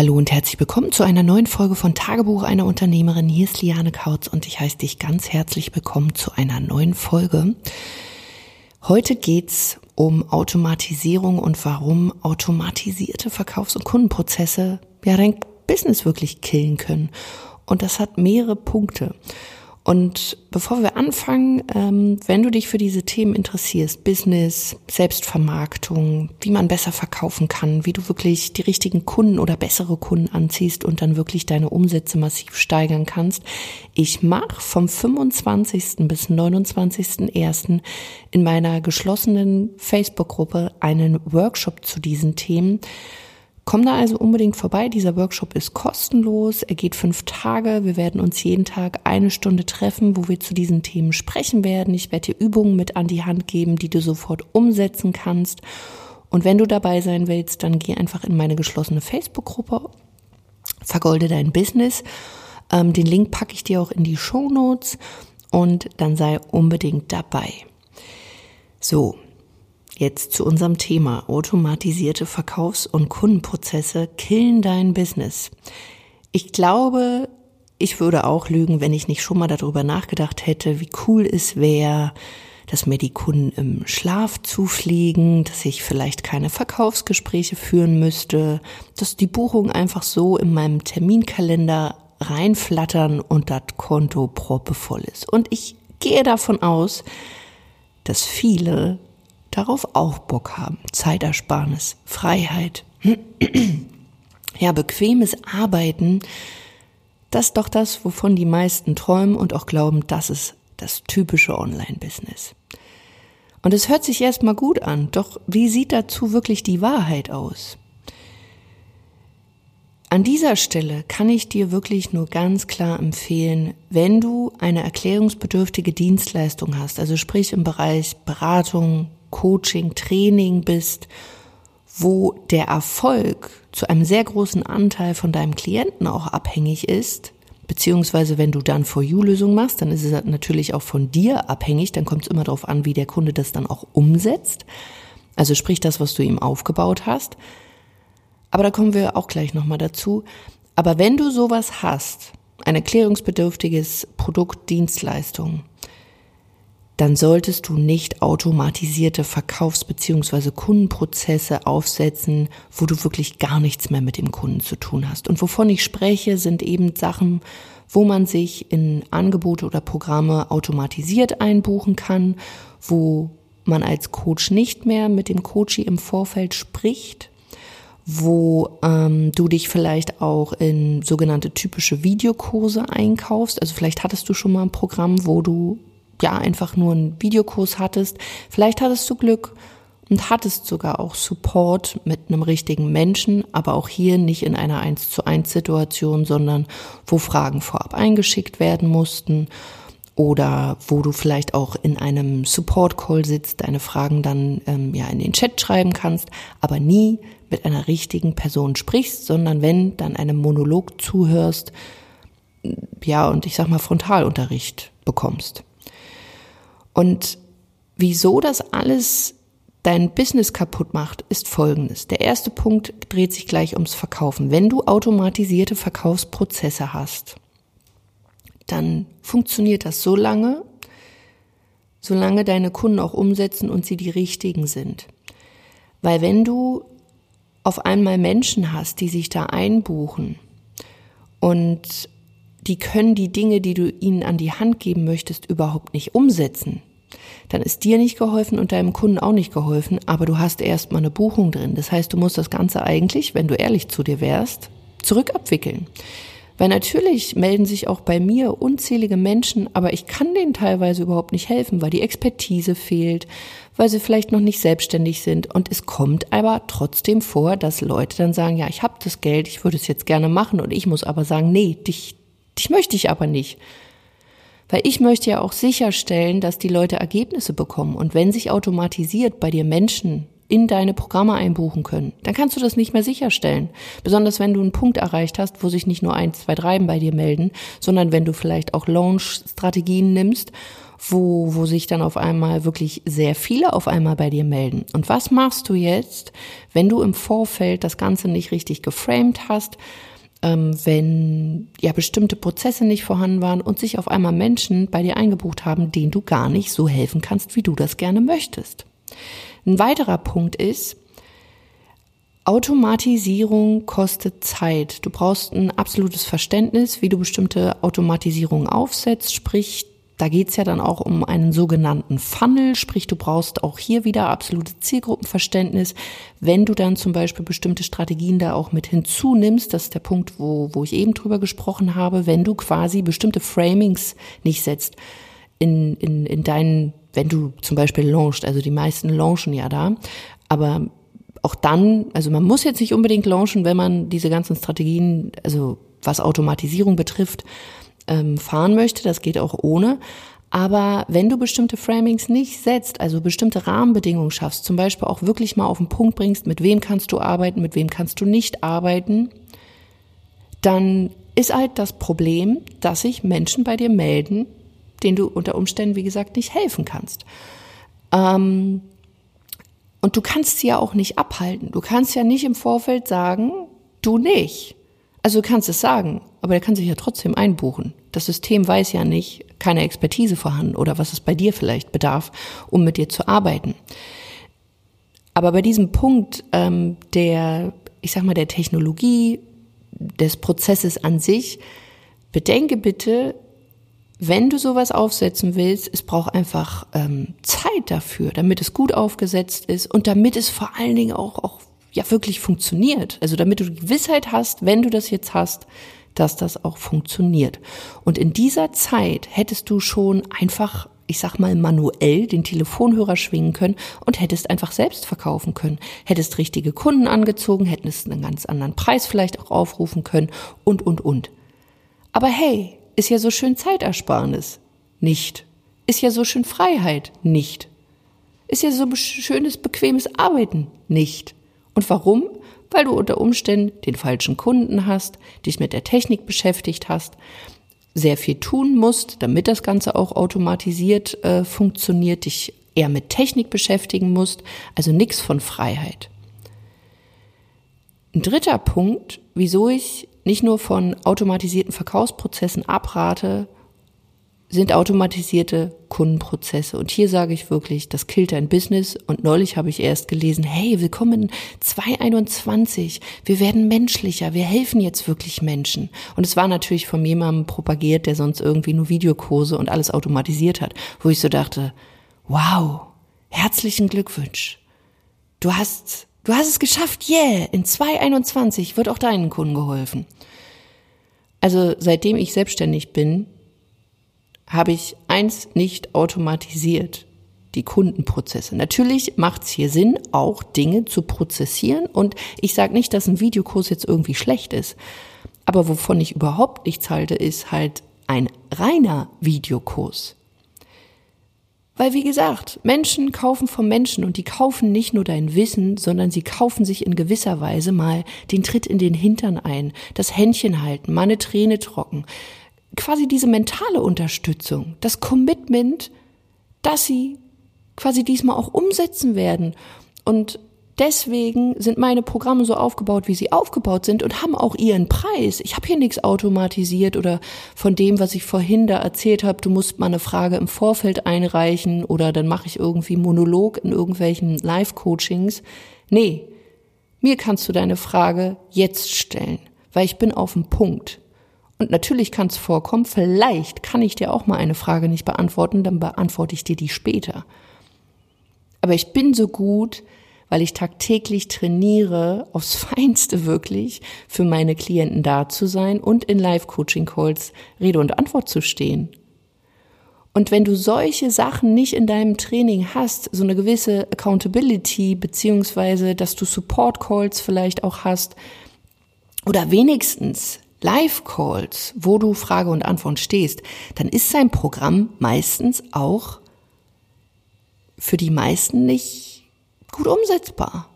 Hallo und herzlich willkommen zu einer neuen Folge von Tagebuch einer Unternehmerin. Hier ist Liane Kautz und ich heiße dich ganz herzlich willkommen zu einer neuen Folge. Heute geht's um Automatisierung und warum automatisierte Verkaufs- und Kundenprozesse ja dein Business wirklich killen können. Und das hat mehrere Punkte. Und bevor wir anfangen, ähm, wenn du dich für diese Themen interessierst, Business, Selbstvermarktung, wie man besser verkaufen kann, wie du wirklich die richtigen Kunden oder bessere Kunden anziehst und dann wirklich deine Umsätze massiv steigern kannst, ich mache vom 25. bis 29.01. in meiner geschlossenen Facebook-Gruppe einen Workshop zu diesen Themen Komm da also unbedingt vorbei. Dieser Workshop ist kostenlos. Er geht fünf Tage. Wir werden uns jeden Tag eine Stunde treffen, wo wir zu diesen Themen sprechen werden. Ich werde dir Übungen mit an die Hand geben, die du sofort umsetzen kannst. Und wenn du dabei sein willst, dann geh einfach in meine geschlossene Facebook-Gruppe. Vergolde dein Business. Ähm, den Link packe ich dir auch in die Show Notes und dann sei unbedingt dabei. So, Jetzt zu unserem Thema. Automatisierte Verkaufs- und Kundenprozesse killen dein Business. Ich glaube, ich würde auch lügen, wenn ich nicht schon mal darüber nachgedacht hätte, wie cool es wäre, dass mir die Kunden im Schlaf zufliegen, dass ich vielleicht keine Verkaufsgespräche führen müsste, dass die Buchungen einfach so in meinem Terminkalender reinflattern und das Konto proppevoll ist. Und ich gehe davon aus, dass viele darauf auch Bock haben. Zeitersparnis, Freiheit. Ja, bequemes Arbeiten, das ist doch das, wovon die meisten träumen und auch glauben, das ist das typische Online-Business. Und es hört sich erstmal gut an, doch wie sieht dazu wirklich die Wahrheit aus? An dieser Stelle kann ich dir wirklich nur ganz klar empfehlen, wenn du eine erklärungsbedürftige Dienstleistung hast, also sprich im Bereich Beratung, Coaching, Training bist, wo der Erfolg zu einem sehr großen Anteil von deinem Klienten auch abhängig ist, beziehungsweise wenn du dann For You-Lösung machst, dann ist es natürlich auch von dir abhängig, dann kommt es immer darauf an, wie der Kunde das dann auch umsetzt. Also sprich das, was du ihm aufgebaut hast. Aber da kommen wir auch gleich nochmal dazu. Aber wenn du sowas hast, ein erklärungsbedürftiges Produkt, Dienstleistung, dann solltest du nicht automatisierte Verkaufs- bzw. Kundenprozesse aufsetzen, wo du wirklich gar nichts mehr mit dem Kunden zu tun hast. Und wovon ich spreche, sind eben Sachen, wo man sich in Angebote oder Programme automatisiert einbuchen kann, wo man als Coach nicht mehr mit dem Coachie im Vorfeld spricht, wo ähm, du dich vielleicht auch in sogenannte typische Videokurse einkaufst. Also vielleicht hattest du schon mal ein Programm, wo du ja einfach nur einen Videokurs hattest. Vielleicht hattest du Glück und hattest sogar auch Support mit einem richtigen Menschen, aber auch hier nicht in einer 1 zu 1 Situation, sondern wo Fragen vorab eingeschickt werden mussten oder wo du vielleicht auch in einem Support Call sitzt, deine Fragen dann ähm, ja in den Chat schreiben kannst, aber nie mit einer richtigen Person sprichst, sondern wenn dann einem Monolog zuhörst, ja und ich sag mal Frontalunterricht bekommst. Und wieso das alles dein Business kaputt macht, ist folgendes. Der erste Punkt dreht sich gleich ums Verkaufen. Wenn du automatisierte Verkaufsprozesse hast, dann funktioniert das so lange, solange deine Kunden auch umsetzen und sie die richtigen sind. Weil wenn du auf einmal Menschen hast, die sich da einbuchen und die können die Dinge, die du ihnen an die Hand geben möchtest, überhaupt nicht umsetzen, dann ist dir nicht geholfen und deinem Kunden auch nicht geholfen, aber du hast erstmal eine Buchung drin. Das heißt, du musst das Ganze eigentlich, wenn du ehrlich zu dir wärst, zurückabwickeln. Weil natürlich melden sich auch bei mir unzählige Menschen, aber ich kann denen teilweise überhaupt nicht helfen, weil die Expertise fehlt, weil sie vielleicht noch nicht selbstständig sind. Und es kommt aber trotzdem vor, dass Leute dann sagen, ja, ich habe das Geld, ich würde es jetzt gerne machen und ich muss aber sagen, nee, dich, dich möchte ich aber nicht. Weil ich möchte ja auch sicherstellen, dass die Leute Ergebnisse bekommen. Und wenn sich automatisiert bei dir Menschen in deine Programme einbuchen können. Dann kannst du das nicht mehr sicherstellen. Besonders wenn du einen Punkt erreicht hast, wo sich nicht nur eins, zwei, drei bei dir melden, sondern wenn du vielleicht auch Launch-Strategien nimmst, wo, wo sich dann auf einmal wirklich sehr viele auf einmal bei dir melden. Und was machst du jetzt, wenn du im Vorfeld das Ganze nicht richtig geframed hast, ähm, wenn ja bestimmte Prozesse nicht vorhanden waren und sich auf einmal Menschen bei dir eingebucht haben, denen du gar nicht so helfen kannst, wie du das gerne möchtest. Ein weiterer Punkt ist, Automatisierung kostet Zeit. Du brauchst ein absolutes Verständnis, wie du bestimmte Automatisierungen aufsetzt, sprich da geht's ja dann auch um einen sogenannten Funnel, sprich du brauchst auch hier wieder absolute Zielgruppenverständnis. Wenn du dann zum Beispiel bestimmte Strategien da auch mit hinzunimmst, das ist der Punkt, wo, wo ich eben drüber gesprochen habe, wenn du quasi bestimmte Framings nicht setzt in, in, in deinen, wenn du zum Beispiel launchst, also die meisten launchen ja da, aber auch dann, also man muss jetzt nicht unbedingt launchen, wenn man diese ganzen Strategien, also was Automatisierung betrifft, ähm, fahren möchte. Das geht auch ohne. Aber wenn du bestimmte Framings nicht setzt, also bestimmte Rahmenbedingungen schaffst, zum Beispiel auch wirklich mal auf den Punkt bringst, mit wem kannst du arbeiten, mit wem kannst du nicht arbeiten, dann ist halt das Problem, dass sich Menschen bei dir melden, denen du unter Umständen, wie gesagt, nicht helfen kannst. Ähm, und du kannst sie ja auch nicht abhalten. Du kannst ja nicht im Vorfeld sagen, du nicht. Also du kannst es sagen, aber der kann sich ja trotzdem einbuchen. Das System weiß ja nicht, keine Expertise vorhanden oder was es bei dir vielleicht bedarf, um mit dir zu arbeiten. Aber bei diesem Punkt ähm, der, ich sag mal, der Technologie, des Prozesses an sich, bedenke bitte, wenn du sowas aufsetzen willst, es braucht einfach ähm, Zeit dafür, damit es gut aufgesetzt ist und damit es vor allen Dingen auch, auch ja wirklich funktioniert. Also damit du die Gewissheit hast, wenn du das jetzt hast, dass das auch funktioniert. Und in dieser Zeit hättest du schon einfach, ich sag mal, manuell den Telefonhörer schwingen können und hättest einfach selbst verkaufen können. Hättest richtige Kunden angezogen, hättest einen ganz anderen Preis vielleicht auch aufrufen können und, und, und. Aber hey, ist ja so schön Zeitersparnis. Nicht. Ist ja so schön Freiheit. Nicht. Ist ja so schönes, bequemes Arbeiten. Nicht. Und warum? Weil du unter Umständen den falschen Kunden hast, dich mit der Technik beschäftigt hast, sehr viel tun musst, damit das Ganze auch automatisiert äh, funktioniert, dich eher mit Technik beschäftigen musst, also nichts von Freiheit. Ein dritter Punkt, wieso ich nicht nur von automatisierten Verkaufsprozessen abrate, sind automatisierte Kundenprozesse. Und hier sage ich wirklich, das killt dein Business. Und neulich habe ich erst gelesen, hey, willkommen in 2021. Wir werden menschlicher. Wir helfen jetzt wirklich Menschen. Und es war natürlich von jemandem propagiert, der sonst irgendwie nur Videokurse und alles automatisiert hat, wo ich so dachte, wow, herzlichen Glückwunsch. Du hast, du hast es geschafft. Yeah. In 2021 wird auch deinen Kunden geholfen. Also seitdem ich selbstständig bin, habe ich eins nicht automatisiert, die Kundenprozesse. Natürlich macht es hier Sinn, auch Dinge zu prozessieren. Und ich sage nicht, dass ein Videokurs jetzt irgendwie schlecht ist. Aber wovon ich überhaupt nichts halte, ist halt ein reiner Videokurs. Weil, wie gesagt, Menschen kaufen vom Menschen und die kaufen nicht nur dein Wissen, sondern sie kaufen sich in gewisser Weise mal den Tritt in den Hintern ein, das Händchen halten, mal eine Träne trocken, quasi diese mentale Unterstützung, das Commitment, dass sie quasi diesmal auch umsetzen werden. Und deswegen sind meine Programme so aufgebaut, wie sie aufgebaut sind und haben auch ihren Preis. Ich habe hier nichts automatisiert oder von dem, was ich vorhin da erzählt habe, du musst mal eine Frage im Vorfeld einreichen oder dann mache ich irgendwie Monolog in irgendwelchen Live-Coachings. Nee, mir kannst du deine Frage jetzt stellen, weil ich bin auf dem Punkt. Und natürlich kann es vorkommen, vielleicht kann ich dir auch mal eine Frage nicht beantworten, dann beantworte ich dir die später. Aber ich bin so gut, weil ich tagtäglich trainiere, aufs Feinste wirklich, für meine Klienten da zu sein und in Live-Coaching-Calls Rede und Antwort zu stehen. Und wenn du solche Sachen nicht in deinem Training hast, so eine gewisse Accountability, beziehungsweise, dass du Support-Calls vielleicht auch hast, oder wenigstens Live-Calls, wo du Frage und Antwort stehst, dann ist sein Programm meistens auch für die meisten nicht gut umsetzbar,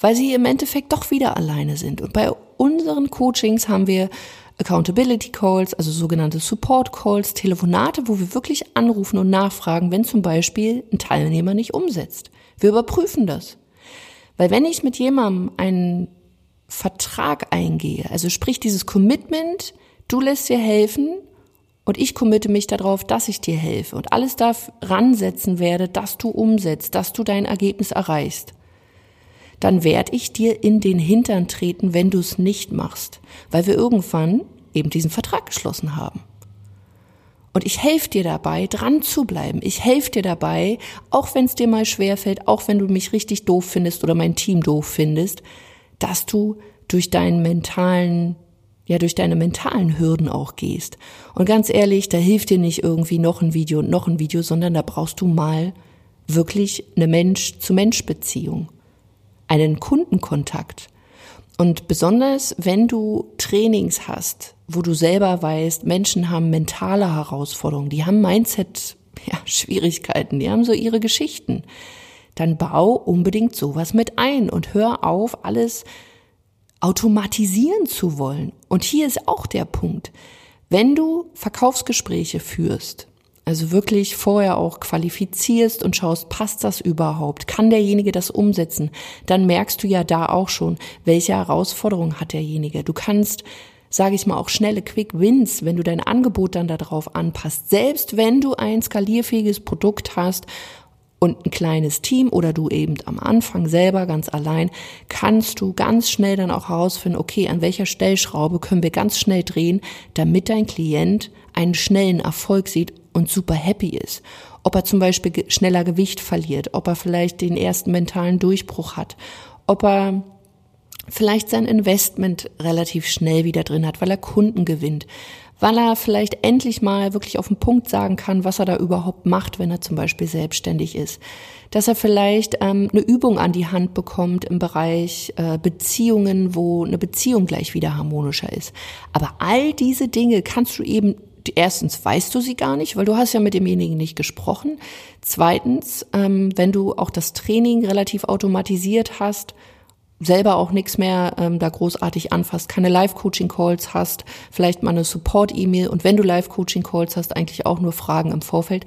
weil sie im Endeffekt doch wieder alleine sind. Und bei unseren Coachings haben wir Accountability Calls, also sogenannte Support Calls, Telefonate, wo wir wirklich anrufen und nachfragen, wenn zum Beispiel ein Teilnehmer nicht umsetzt. Wir überprüfen das. Weil wenn ich mit jemandem einen Vertrag eingehe, also sprich dieses Commitment, du lässt dir helfen und ich committe mich darauf, dass ich dir helfe und alles daran setzen werde, dass du umsetzt, dass du dein Ergebnis erreichst, dann werde ich dir in den Hintern treten, wenn du es nicht machst, weil wir irgendwann eben diesen Vertrag geschlossen haben. Und ich helfe dir dabei, dran zu bleiben. Ich helfe dir dabei, auch wenn es dir mal schwerfällt, auch wenn du mich richtig doof findest oder mein Team doof findest, dass du durch deinen mentalen, ja, durch deine mentalen Hürden auch gehst. Und ganz ehrlich, da hilft dir nicht irgendwie noch ein Video und noch ein Video, sondern da brauchst du mal wirklich eine Mensch-zu-Mensch-Beziehung einen Kundenkontakt. Und besonders, wenn du Trainings hast, wo du selber weißt, Menschen haben mentale Herausforderungen, die haben Mindset, ja, Schwierigkeiten, die haben so ihre Geschichten, dann bau unbedingt sowas mit ein und hör auf, alles automatisieren zu wollen. Und hier ist auch der Punkt. Wenn du Verkaufsgespräche führst, also wirklich vorher auch qualifizierst und schaust, passt das überhaupt? Kann derjenige das umsetzen? Dann merkst du ja da auch schon, welche Herausforderungen hat derjenige. Du kannst, sage ich mal, auch schnelle Quick Wins, wenn du dein Angebot dann darauf anpasst. Selbst wenn du ein skalierfähiges Produkt hast und ein kleines Team oder du eben am Anfang selber ganz allein, kannst du ganz schnell dann auch herausfinden, okay, an welcher Stellschraube können wir ganz schnell drehen, damit dein Klient einen schnellen Erfolg sieht und super happy ist. Ob er zum Beispiel schneller Gewicht verliert, ob er vielleicht den ersten mentalen Durchbruch hat, ob er vielleicht sein Investment relativ schnell wieder drin hat, weil er Kunden gewinnt, weil er vielleicht endlich mal wirklich auf den Punkt sagen kann, was er da überhaupt macht, wenn er zum Beispiel selbstständig ist. Dass er vielleicht ähm, eine Übung an die Hand bekommt im Bereich äh, Beziehungen, wo eine Beziehung gleich wieder harmonischer ist. Aber all diese Dinge kannst du eben erstens weißt du sie gar nicht, weil du hast ja mit demjenigen nicht gesprochen. Zweitens, ähm, wenn du auch das Training relativ automatisiert hast, selber auch nichts mehr ähm, da großartig anfasst, keine Live-Coaching-Calls hast, vielleicht mal eine Support-E-Mail und wenn du Live-Coaching-Calls hast, eigentlich auch nur Fragen im Vorfeld,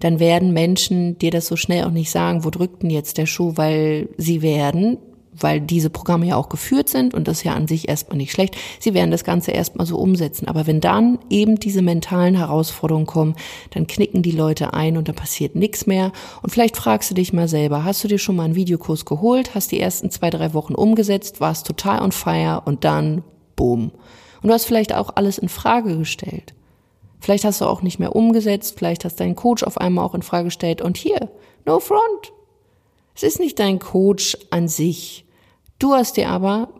dann werden Menschen dir das so schnell auch nicht sagen, wo drückt denn jetzt der Schuh, weil sie werden weil diese Programme ja auch geführt sind und das ist ja an sich erstmal nicht schlecht. Sie werden das Ganze erstmal so umsetzen. Aber wenn dann eben diese mentalen Herausforderungen kommen, dann knicken die Leute ein und da passiert nichts mehr. Und vielleicht fragst du dich mal selber, hast du dir schon mal einen Videokurs geholt, hast die ersten zwei, drei Wochen umgesetzt, warst total on fire und dann boom. Und du hast vielleicht auch alles in Frage gestellt. Vielleicht hast du auch nicht mehr umgesetzt, vielleicht hast deinen Coach auf einmal auch in Frage gestellt und hier, no front. Es ist nicht dein Coach an sich, Du hast dir aber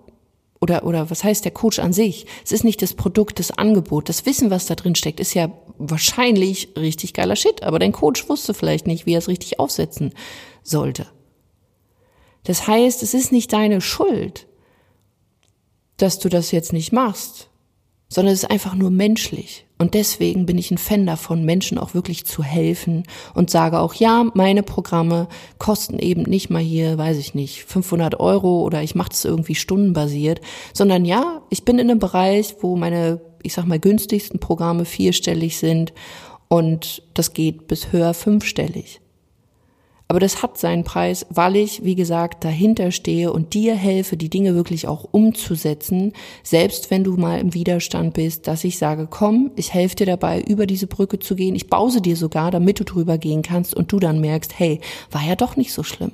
oder, oder was heißt der Coach an sich? Es ist nicht das Produkt, das Angebot. Das Wissen, was da drin steckt, ist ja wahrscheinlich richtig geiler Shit. Aber dein Coach wusste vielleicht nicht, wie er es richtig aufsetzen sollte. Das heißt, es ist nicht deine Schuld, dass du das jetzt nicht machst sondern es ist einfach nur menschlich. Und deswegen bin ich ein Fan davon, Menschen auch wirklich zu helfen und sage auch, ja, meine Programme kosten eben nicht mal hier, weiß ich nicht, 500 Euro oder ich mache das irgendwie stundenbasiert, sondern ja, ich bin in einem Bereich, wo meine, ich sag mal, günstigsten Programme vierstellig sind und das geht bis höher fünfstellig. Aber das hat seinen Preis, weil ich, wie gesagt, dahinter stehe und dir helfe, die Dinge wirklich auch umzusetzen, selbst wenn du mal im Widerstand bist, dass ich sage, komm, ich helfe dir dabei, über diese Brücke zu gehen. Ich pause dir sogar, damit du drüber gehen kannst und du dann merkst, hey, war ja doch nicht so schlimm.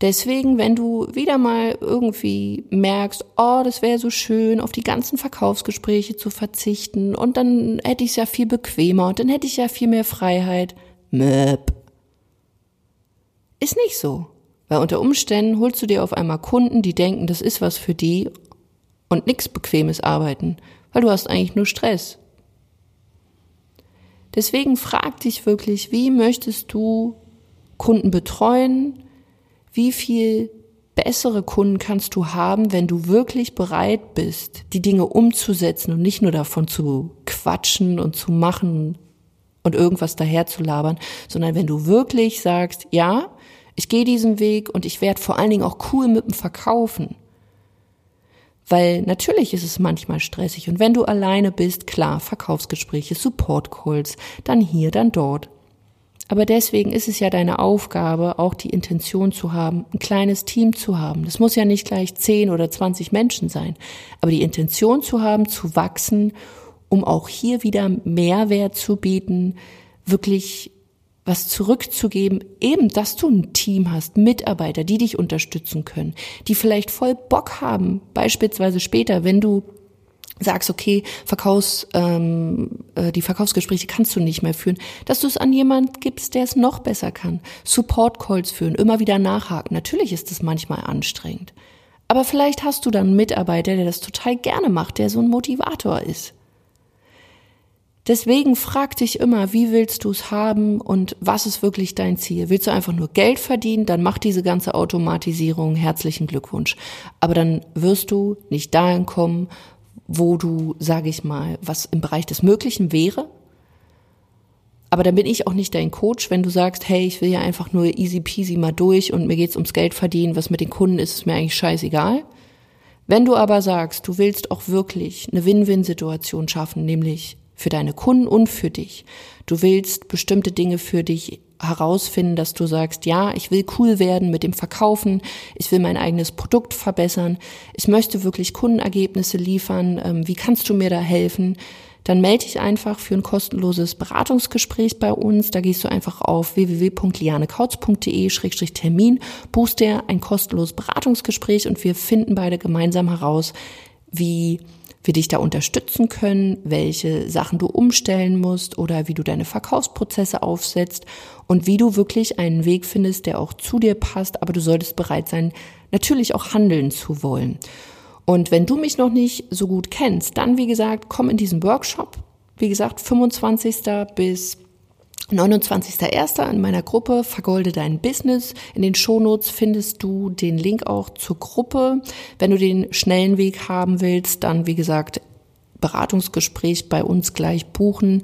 Deswegen, wenn du wieder mal irgendwie merkst, oh, das wäre so schön, auf die ganzen Verkaufsgespräche zu verzichten und dann hätte ich es ja viel bequemer und dann hätte ich ja viel mehr Freiheit. Möp. Ist nicht so. Weil unter Umständen holst du dir auf einmal Kunden, die denken, das ist was für die und nichts bequemes Arbeiten, weil du hast eigentlich nur Stress. Deswegen frag dich wirklich, wie möchtest du Kunden betreuen? Wie viel bessere Kunden kannst du haben, wenn du wirklich bereit bist, die Dinge umzusetzen und nicht nur davon zu quatschen und zu machen und irgendwas daher zu labern, sondern wenn du wirklich sagst, ja, Ich gehe diesen Weg und ich werde vor allen Dingen auch cool mit dem Verkaufen. Weil natürlich ist es manchmal stressig und wenn du alleine bist, klar, Verkaufsgespräche, Support Calls, dann hier, dann dort. Aber deswegen ist es ja deine Aufgabe, auch die Intention zu haben, ein kleines Team zu haben. Das muss ja nicht gleich 10 oder 20 Menschen sein, aber die Intention zu haben, zu wachsen, um auch hier wieder Mehrwert zu bieten, wirklich was zurückzugeben, eben, dass du ein Team hast, Mitarbeiter, die dich unterstützen können, die vielleicht voll Bock haben, beispielsweise später, wenn du sagst, okay, Verkaufs, ähm, äh, die Verkaufsgespräche kannst du nicht mehr führen, dass du es an jemand gibst, der es noch besser kann. Support Calls führen, immer wieder nachhaken. Natürlich ist es manchmal anstrengend. Aber vielleicht hast du dann einen Mitarbeiter, der das total gerne macht, der so ein Motivator ist. Deswegen frag dich immer, wie willst du es haben und was ist wirklich dein Ziel? Willst du einfach nur Geld verdienen, dann mach diese ganze Automatisierung, herzlichen Glückwunsch. Aber dann wirst du nicht dahin kommen, wo du, sage ich mal, was im Bereich des Möglichen wäre. Aber dann bin ich auch nicht dein Coach, wenn du sagst, hey, ich will ja einfach nur easy peasy mal durch und mir geht's ums Geld verdienen, was mit den Kunden ist, ist mir eigentlich scheißegal. Wenn du aber sagst, du willst auch wirklich eine Win-Win-Situation schaffen, nämlich für deine Kunden und für dich. Du willst bestimmte Dinge für dich herausfinden, dass du sagst, ja, ich will cool werden mit dem Verkaufen, ich will mein eigenes Produkt verbessern, ich möchte wirklich Kundenergebnisse liefern, ähm, wie kannst du mir da helfen? Dann melde dich einfach für ein kostenloses Beratungsgespräch bei uns. Da gehst du einfach auf www.lianekautz.de-termin, buchst dir ein kostenloses Beratungsgespräch und wir finden beide gemeinsam heraus, wie wir dich da unterstützen können, welche Sachen du umstellen musst oder wie du deine Verkaufsprozesse aufsetzt und wie du wirklich einen Weg findest, der auch zu dir passt, aber du solltest bereit sein, natürlich auch handeln zu wollen. Und wenn du mich noch nicht so gut kennst, dann wie gesagt, komm in diesen Workshop. Wie gesagt, 25. bis 29.01. in meiner Gruppe Vergolde dein Business. In den Shownotes findest du den Link auch zur Gruppe. Wenn du den schnellen Weg haben willst, dann wie gesagt Beratungsgespräch bei uns gleich buchen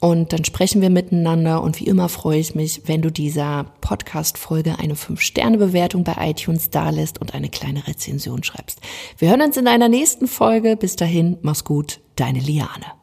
und dann sprechen wir miteinander und wie immer freue ich mich, wenn du dieser Podcast-Folge eine 5-Sterne-Bewertung bei iTunes dalässt und eine kleine Rezension schreibst. Wir hören uns in einer nächsten Folge. Bis dahin, mach's gut, deine Liane.